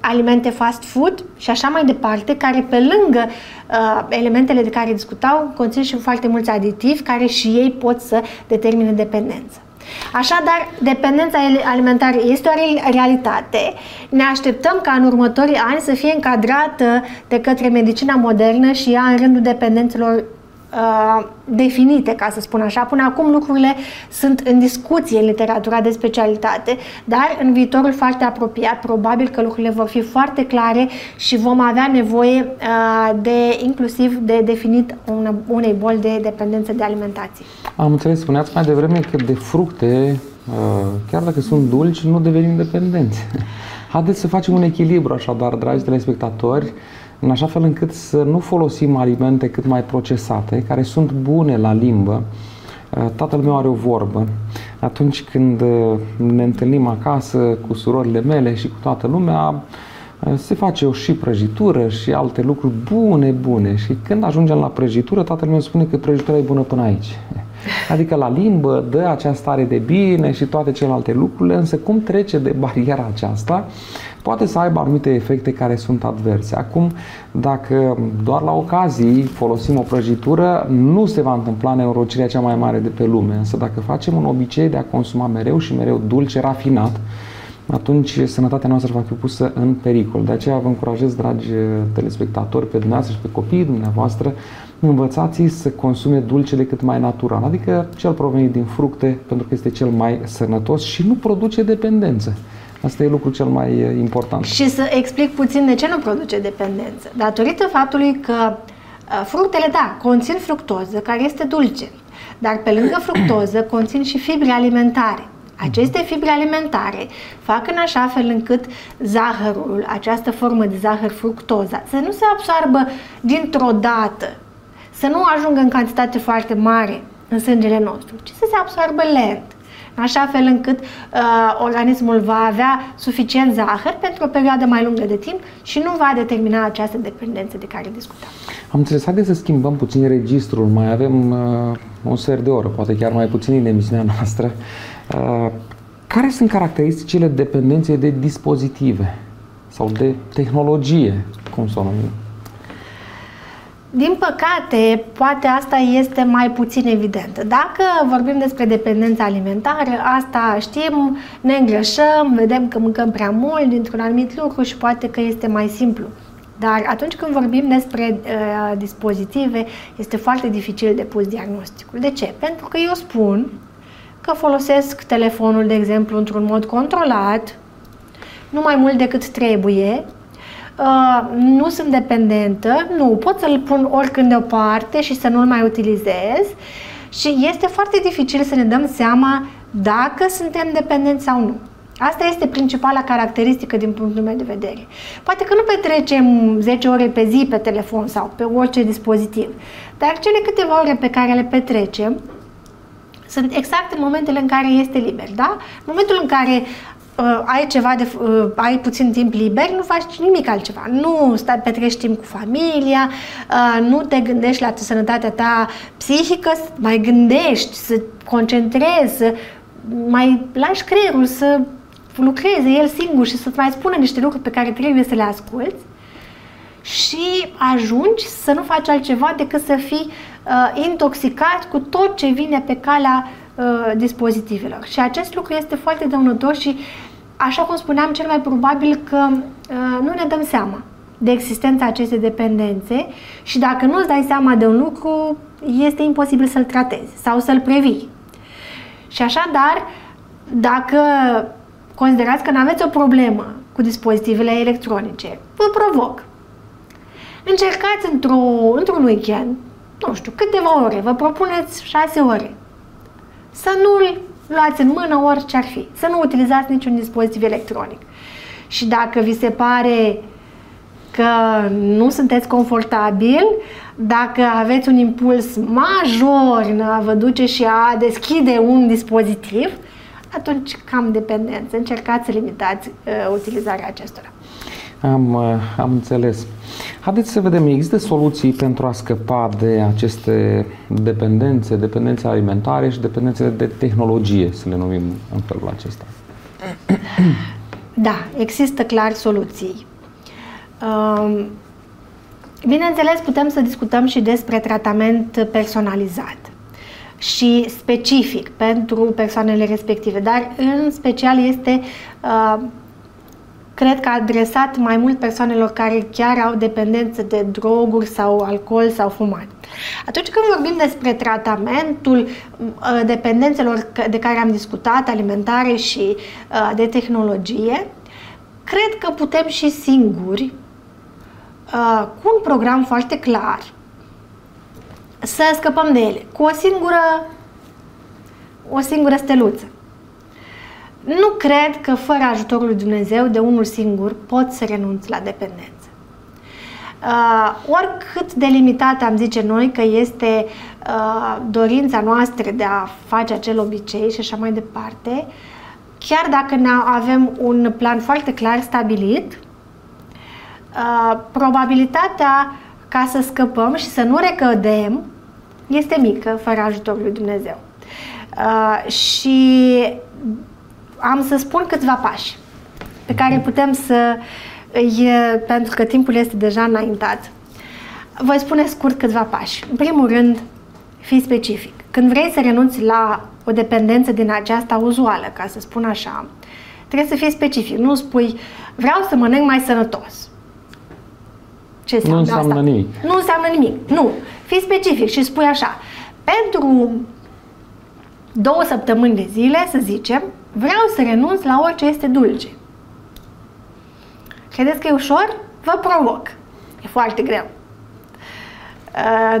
alimente fast food și așa mai departe, care pe lângă uh, elementele de care discutau, conțin și foarte mulți aditivi care și ei pot să determine dependență. Așadar, dependența alimentară este o realitate. Ne așteptăm ca în următorii ani să fie încadrată de către medicina modernă și ea în rândul dependențelor Uh, definite, ca să spun așa. Până acum lucrurile sunt în discuție în literatura de specialitate, dar în viitorul foarte apropiat, probabil că lucrurile vor fi foarte clare și vom avea nevoie uh, de inclusiv de definit una, unei boli de dependență de alimentație. Am înțeles, spuneați mai devreme că de fructe, uh, chiar dacă sunt dulci, nu devenim dependenți. Haideți să facem un echilibru așadar, dragi telespectatori, în așa fel încât să nu folosim alimente cât mai procesate, care sunt bune la limbă. Uh, tatăl meu are o vorbă. Atunci când uh, ne întâlnim acasă cu surorile mele și cu toată lumea, uh, se face o și prăjitură și alte lucruri bune, bune. Și când ajungem la prăjitură, tatăl meu spune că prăjitura e bună până aici. Adică la limbă dă această stare de bine și toate celelalte lucruri, însă cum trece de bariera aceasta, poate să aibă anumite efecte care sunt adverse. Acum, dacă doar la ocazii folosim o prăjitură, nu se va întâmpla neurocirea cea mai mare de pe lume. Însă dacă facem un obicei de a consuma mereu și mereu dulce, rafinat, atunci sănătatea noastră va fi pusă în pericol. De aceea vă încurajez, dragi telespectatori, pe dumneavoastră și pe copiii dumneavoastră, învățați să consume dulcele cât mai natural, adică cel provenit din fructe, pentru că este cel mai sănătos și nu produce dependență. Asta e lucrul cel mai eh, important. Și să explic puțin de ce nu produce dependență. Datorită faptului că eh, fructele, da, conțin fructoză, care este dulce, dar pe lângă fructoză conțin și fibre alimentare. Aceste fibre alimentare fac în așa fel încât zahărul, această formă de zahăr fructoza, să nu se absoarbă dintr-o dată, să nu ajungă în cantitate foarte mare în sângele nostru, ci să se absoarbă lent în așa fel încât uh, organismul va avea suficient zahăr pentru o perioadă mai lungă de timp și nu va determina această dependență de care discutăm. Am înțeles. Haideți să schimbăm puțin registrul. Mai avem uh, un sfert de oră, poate chiar mai puțin în emisiunea noastră. Uh, care sunt caracteristicile dependenței de dispozitive sau de tehnologie, cum să o numim? Din păcate, poate asta este mai puțin evidentă. Dacă vorbim despre dependența alimentară, asta știm, ne îngrășăm, vedem că mâncăm prea mult dintr-un anumit lucru și poate că este mai simplu. Dar atunci când vorbim despre uh, dispozitive, este foarte dificil de pus diagnosticul. De ce? Pentru că eu spun că folosesc telefonul, de exemplu, într-un mod controlat, nu mai mult decât trebuie, uh, nu sunt dependentă, nu, pot să-l pun oricând deoparte și să nu-l mai utilizez și este foarte dificil să ne dăm seama dacă suntem dependenți sau nu. Asta este principala caracteristică din punctul meu de vedere. Poate că nu petrecem 10 ore pe zi pe telefon sau pe orice dispozitiv, dar cele câteva ore pe care le petrecem sunt exact în momentele în care este liber, da? În momentul în care uh, ai ceva de, uh, ai puțin timp liber, nu faci nimic altceva. Nu stai, petrești timp cu familia, uh, nu te gândești la sănătatea ta psihică, mai gândești, să concentrezi, să mai lași creierul să lucreze el singur și să-ți mai spună niște lucruri pe care trebuie să le asculți și ajungi să nu faci altceva decât să fii uh, intoxicat cu tot ce vine pe calea uh, dispozitivelor. Și acest lucru este foarte dăunător și, așa cum spuneam, cel mai probabil că uh, nu ne dăm seama de existența acestei dependențe și dacă nu îți dai seama de un lucru, este imposibil să-l tratezi sau să-l previi. Și așadar, dacă considerați că nu aveți o problemă cu dispozitivele electronice, vă provoc. Încercați într-o, într-un weekend, nu știu, câteva ore, vă propuneți șase ore, să nu-l luați în mână orice ar fi, să nu utilizați niciun dispozitiv electronic. Și dacă vi se pare că nu sunteți confortabil, dacă aveți un impuls major în a vă duce și a deschide un dispozitiv, atunci cam dependență. Încercați să limitați uh, utilizarea acestora. Am, uh, am înțeles. Haideți să vedem, există soluții pentru a scăpa de aceste dependențe, dependențe alimentare și dependențe de tehnologie, să le numim în felul acesta. Da, există clar soluții. Um, bineînțeles, putem să discutăm și despre tratament personalizat și specific pentru persoanele respective, dar în special este, uh, cred că adresat mai mult persoanelor care chiar au dependență de droguri sau alcool sau fumat. Atunci când vorbim despre tratamentul uh, dependențelor de care am discutat, alimentare și uh, de tehnologie, cred că putem și singuri, cu un program foarte clar, să scăpăm de ele cu o singură, o singură steluță. Nu cred că fără ajutorul lui Dumnezeu, de unul singur, pot să renunț la dependență. Uh, oricât de limitat am zice noi că este uh, dorința noastră de a face acel obicei și așa mai departe, chiar dacă ne avem un plan foarte clar stabilit, uh, probabilitatea ca să scăpăm și să nu recădem este mică fără ajutorul lui Dumnezeu. Uh, și am să spun câțiva pași pe care putem să îi, pentru că timpul este deja înaintat. Voi spune scurt câțiva pași. În primul rând, fii specific. Când vrei să renunți la o dependență din aceasta uzuală, ca să spun așa, trebuie să fii specific. Nu spui, vreau să mănânc mai sănătos. Ce înseamnă nu înseamnă asta? nimic. Nu înseamnă nimic. Nu. Fii specific și spui așa. Pentru două săptămâni de zile, să zicem, vreau să renunț la orice este dulce. Credeți că e ușor? Vă provoc. E foarte greu.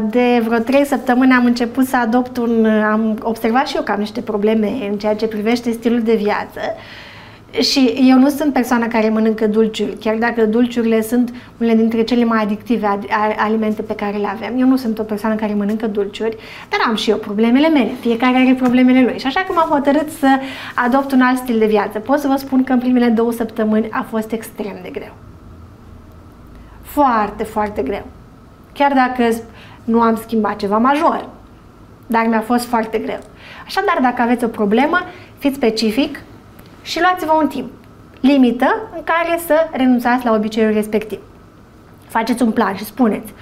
De vreo trei săptămâni am început să adopt un... Am observat și eu că am niște probleme în ceea ce privește stilul de viață și eu nu sunt persoana care mănâncă dulciuri, chiar dacă dulciurile sunt unele dintre cele mai adictive alimente pe care le avem. Eu nu sunt o persoană care mănâncă dulciuri, dar am și eu problemele mele. Fiecare are problemele lui. Și așa că m-am hotărât să adopt un alt stil de viață. Pot să vă spun că în primele două săptămâni a fost extrem de greu. Foarte, foarte greu. Chiar dacă nu am schimbat ceva major, dar mi-a fost foarte greu. Așadar, dacă aveți o problemă, fiți specific, și luați-vă un timp limită în care să renunțați la obiceiul respectiv. Faceți un plan și spuneți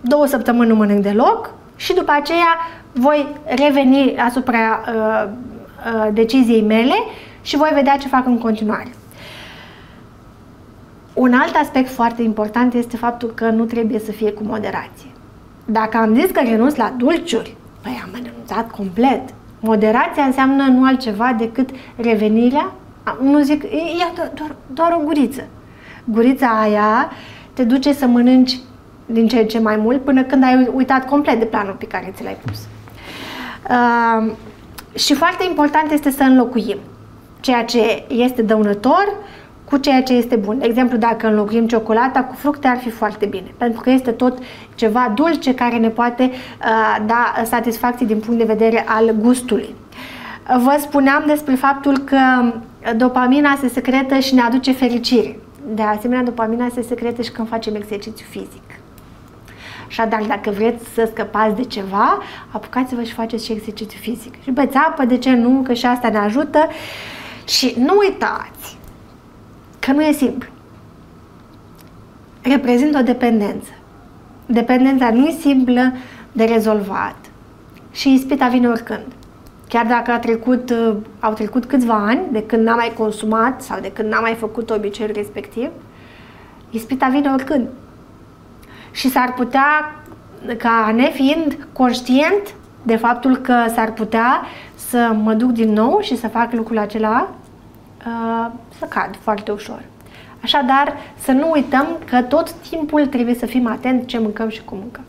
două săptămâni nu mănânc deloc și după aceea voi reveni asupra uh, uh, deciziei mele și voi vedea ce fac în continuare. Un alt aspect foarte important este faptul că nu trebuie să fie cu moderație. Dacă am zis că renunț la dulciuri, păi am renunțat complet. Moderația înseamnă nu altceva decât revenirea, nu zic, e doar, doar, doar o guriță. Gurița aia te duce să mănânci din ce în ce mai mult până când ai uitat complet de planul pe care ți l-ai pus. Uh, și foarte important este să înlocuim ceea ce este dăunător cu ceea ce este bun. De exemplu, dacă înlocuim ciocolata cu fructe, ar fi foarte bine, pentru că este tot ceva dulce care ne poate uh, da satisfacție din punct de vedere al gustului. Vă spuneam despre faptul că dopamina se secretă și ne aduce fericire. De asemenea, dopamina se secretă și când facem exercițiu fizic. Așadar, dacă vreți să scăpați de ceva, apucați-vă și faceți și exercițiu fizic. Și beți apă, de ce nu? Că și asta ne ajută. Și nu uitați că nu e simplu. Reprezintă o dependență. Dependența nu e simplă de rezolvat și ispita vine oricând. Chiar dacă a trecut, uh, au trecut câțiva ani de când n-am mai consumat sau de când n-am mai făcut obiceiul respectiv, ispita vine oricând. Și s-ar putea, ca nefiind conștient de faptul că s-ar putea să mă duc din nou și să fac lucrul acela, uh, să cad foarte ușor. Așadar, să nu uităm că tot timpul trebuie să fim atenți ce mâncăm și cum mâncăm.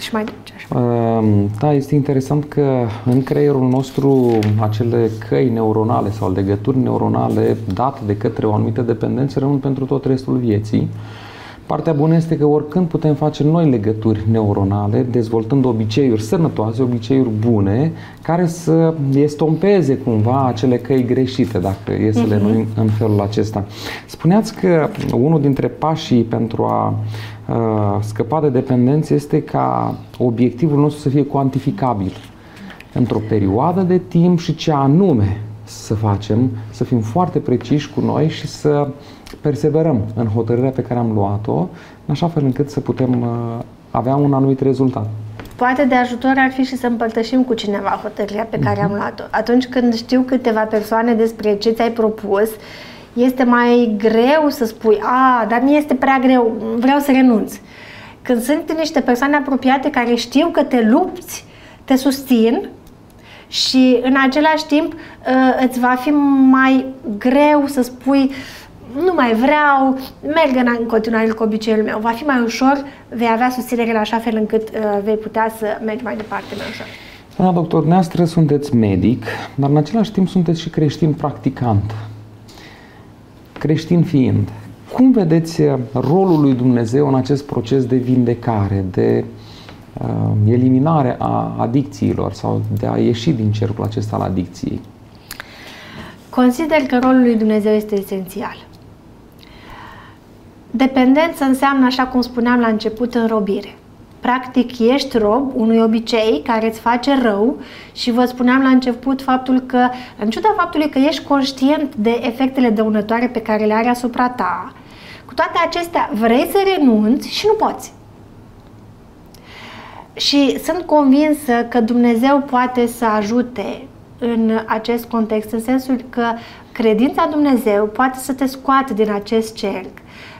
Și mai departe așa. Ehm, da, este interesant că în creierul nostru acele căi neuronale sau legături neuronale date de către o anumită dependență rămân pentru tot restul vieții. Partea bună este că oricând putem face noi legături neuronale, dezvoltând obiceiuri sănătoase, obiceiuri bune, care să estompeze cumva acele căi greșite, dacă e să le mhm. numim în felul acesta. Spuneați că unul dintre pașii pentru a uh, scăpa de dependență este ca obiectivul nostru să fie cuantificabil într-o perioadă de timp și ce anume să facem, să fim foarte preciși cu noi și să perseverăm în hotărârea pe care am luat-o, în așa fel încât să putem uh, avea un anumit rezultat. Poate de ajutor ar fi și să împărtășim cu cineva hotărârea pe care uh-huh. am luat-o. Atunci când știu câteva persoane despre ce ți-ai propus, este mai greu să spui, a, dar mi este prea greu, vreau să renunț. Când sunt niște persoane apropiate care știu că te lupți, te susțin și în același timp uh, îți va fi mai greu să spui nu mai vreau, merg în continuare cu obiceiul meu. Va fi mai ușor, vei avea susținere la așa fel încât uh, vei putea să mergi mai departe mai ușor. Doamna doctor, neastră sunteți medic, dar în același timp sunteți și creștin practicant. Creștin fiind, cum vedeți uh, rolul lui Dumnezeu în acest proces de vindecare, de uh, eliminare a adicțiilor sau de a ieși din cercul acesta al adicției? Consider că rolul lui Dumnezeu este esențial. Dependență înseamnă, așa cum spuneam la început, înrobire. Practic, ești rob unui obicei care îți face rău și vă spuneam la început faptul că, în ciuda faptului că ești conștient de efectele dăunătoare pe care le are asupra ta, cu toate acestea vrei să renunți și nu poți. Și sunt convinsă că Dumnezeu poate să ajute în acest context, în sensul că credința Dumnezeu poate să te scoată din acest cerc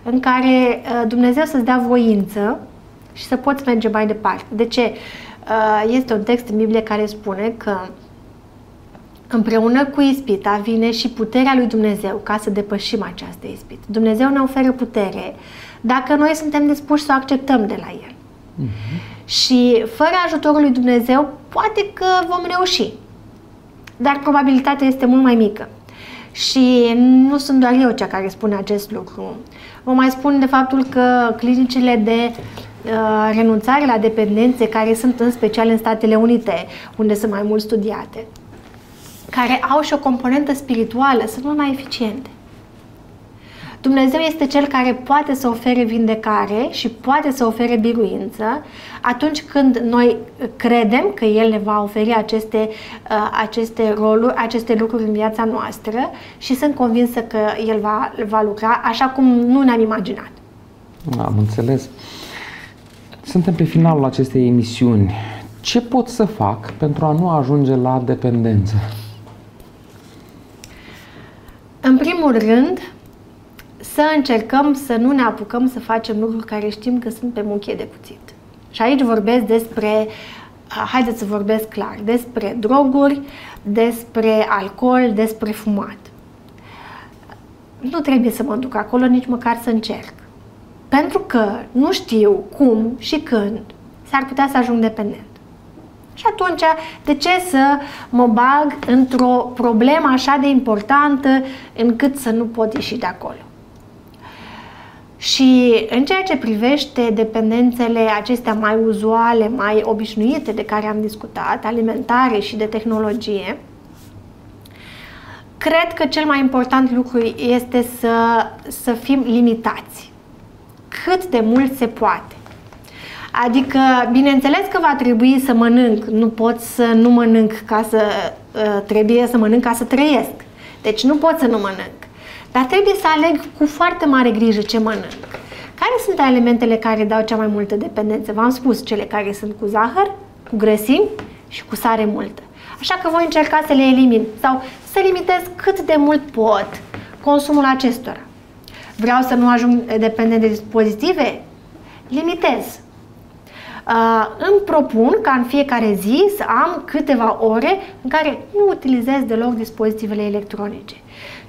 în care uh, Dumnezeu să-ți dea voință și să poți merge mai departe. De ce? Uh, este un text în Biblie care spune că împreună cu ispita vine și puterea lui Dumnezeu ca să depășim această ispită. Dumnezeu ne oferă putere dacă noi suntem dispuși să o acceptăm de la El. Uh-huh. Și fără ajutorul lui Dumnezeu, poate că vom reuși. Dar probabilitatea este mult mai mică. Și nu sunt doar eu cea care spune acest lucru. Vă mai spun de faptul că clinicile de uh, renunțare la dependențe, care sunt în special în Statele Unite, unde sunt mai mult studiate, care au și o componentă spirituală, sunt mult mai eficiente. Dumnezeu este Cel care poate să ofere vindecare și poate să ofere biruință atunci când noi credem că El ne va oferi aceste, uh, aceste roluri, aceste lucruri în viața noastră și sunt convinsă că El va, va lucra așa cum nu ne-am imaginat. Am înțeles. Suntem pe finalul acestei emisiuni. Ce pot să fac pentru a nu ajunge la dependență? În primul rând, să încercăm să nu ne apucăm să facem lucruri care știm că sunt pe muchie de cuțit. Și aici vorbesc despre, haideți să vorbesc clar, despre droguri, despre alcool, despre fumat. Nu trebuie să mă duc acolo nici măcar să încerc. Pentru că nu știu cum și când s-ar putea să ajung dependent. Și atunci, de ce să mă bag într-o problemă așa de importantă încât să nu pot ieși de acolo? Și în ceea ce privește dependențele acestea mai uzuale, mai obișnuite de care am discutat, alimentare și de tehnologie, cred că cel mai important lucru este să, să fim limitați. Cât de mult se poate. Adică, bineînțeles că va trebui să mănânc, nu pot să nu mănânc ca să uh, trebuie să mănânc ca să trăiesc. Deci nu pot să nu mănânc. Dar trebuie să aleg cu foarte mare grijă ce mănânc. Care sunt elementele care dau cea mai multă dependență? V-am spus, cele care sunt cu zahăr, cu grăsimi și cu sare multă. Așa că voi încerca să le elimin sau să limitez cât de mult pot consumul acestora. Vreau să nu ajung dependent de dispozitive? Limitez. Uh, îmi propun ca în fiecare zi să am câteva ore în care nu utilizez deloc dispozitivele electronice.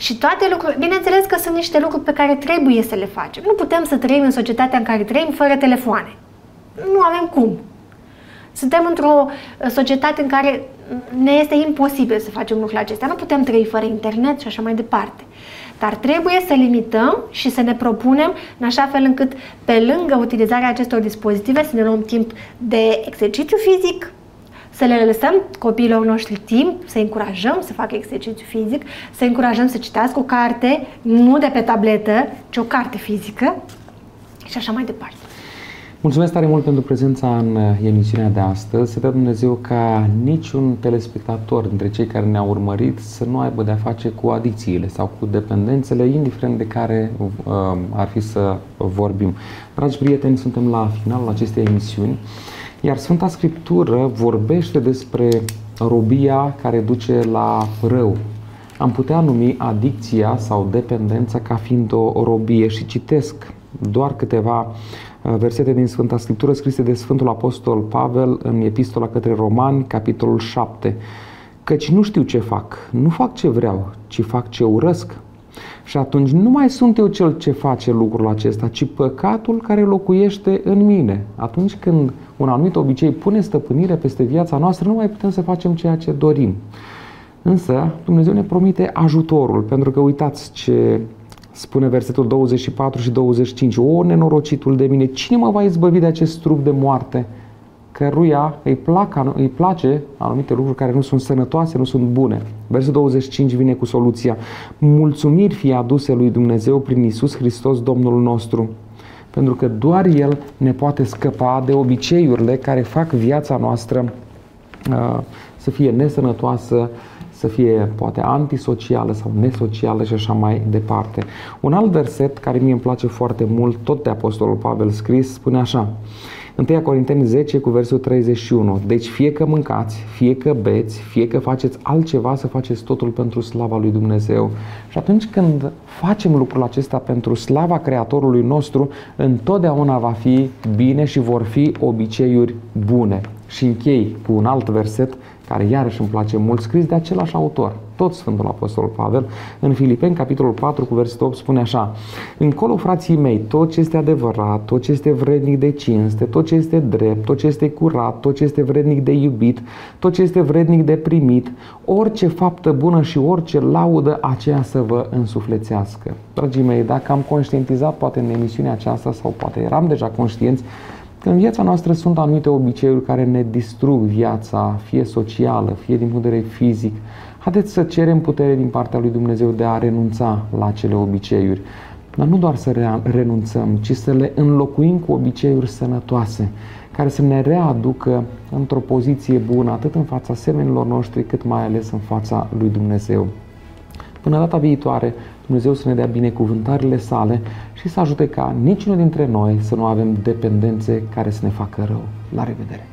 Și toate lucrurile, bineînțeles că sunt niște lucruri pe care trebuie să le facem. Nu putem să trăim în societatea în care trăim fără telefoane. Nu avem cum. Suntem într-o uh, societate în care ne este imposibil să facem lucrurile acestea. Nu putem trăi fără internet și așa mai departe. Dar trebuie să limităm și să ne propunem în așa fel încât, pe lângă utilizarea acestor dispozitive, să ne luăm timp de exercițiu fizic, să le lăsăm copiilor noștri timp, să încurajăm să facă exercițiu fizic, să încurajăm să citească o carte, nu de pe tabletă, ci o carte fizică și așa mai departe. Mulțumesc tare mult pentru prezența în uh, emisiunea de astăzi. Să dea Dumnezeu ca niciun telespectator dintre cei care ne-au urmărit să nu aibă de-a face cu adicțiile sau cu dependențele, indiferent de care uh, ar fi să vorbim. Dragi prieteni, suntem la finalul acestei emisiuni, iar Sfânta Scriptură vorbește despre robia care duce la rău. Am putea numi adicția sau dependența ca fiind o robie și citesc doar câteva Uh, versete din Sfânta Scriptură scrise de Sfântul Apostol Pavel în Epistola către Romani, capitolul 7. Căci nu știu ce fac, nu fac ce vreau, ci fac ce urăsc. Și atunci nu mai sunt eu cel ce face lucrul acesta, ci păcatul care locuiește în mine. Atunci când un anumit obicei pune stăpânire peste viața noastră, nu mai putem să facem ceea ce dorim. Însă Dumnezeu ne promite ajutorul, pentru că uitați ce Spune versetul 24 și 25. O, nenorocitul de mine, cine mă va izbăvi de acest trup de moarte? Căruia îi, plac, îi place anumite lucruri care nu sunt sănătoase, nu sunt bune. Versetul 25 vine cu soluția. Mulțumiri fie aduse lui Dumnezeu prin Isus Hristos, Domnul nostru. Pentru că doar El ne poate scăpa de obiceiurile care fac viața noastră uh, să fie nesănătoasă, să fie poate antisocială sau nesocială și așa mai departe. Un alt verset care mie îmi place foarte mult, tot de Apostolul Pavel scris, spune așa. 1 Corinteni 10 cu versul 31. Deci fie că mâncați, fie că beți, fie că faceți altceva, să faceți totul pentru slava lui Dumnezeu. Și atunci când facem lucrul acesta pentru slava Creatorului nostru, întotdeauna va fi bine și vor fi obiceiuri bune. Și închei cu un alt verset care iarăși îmi place mult, scris de același autor, tot Sfântul Apostol Pavel, în Filipeni, capitolul 4, cu versetul 8, spune așa Încolo, frații mei, tot ce este adevărat, tot ce este vrednic de cinste, tot ce este drept, tot ce este curat, tot ce este vrednic de iubit, tot ce este vrednic de primit, orice faptă bună și orice laudă, aceea să vă însuflețească. Dragii mei, dacă am conștientizat poate în emisiunea aceasta sau poate eram deja conștienți Că în viața noastră sunt anumite obiceiuri care ne distrug viața, fie socială, fie din punct de vedere fizic. Haideți să cerem putere din partea lui Dumnezeu de a renunța la acele obiceiuri. Dar nu doar să renunțăm, ci să le înlocuim cu obiceiuri sănătoase, care să ne readucă într-o poziție bună, atât în fața semenilor noștri, cât mai ales în fața lui Dumnezeu. Până data viitoare, Dumnezeu să ne dea binecuvântările sale și să ajute ca niciunul dintre noi să nu avem dependențe care să ne facă rău. La revedere!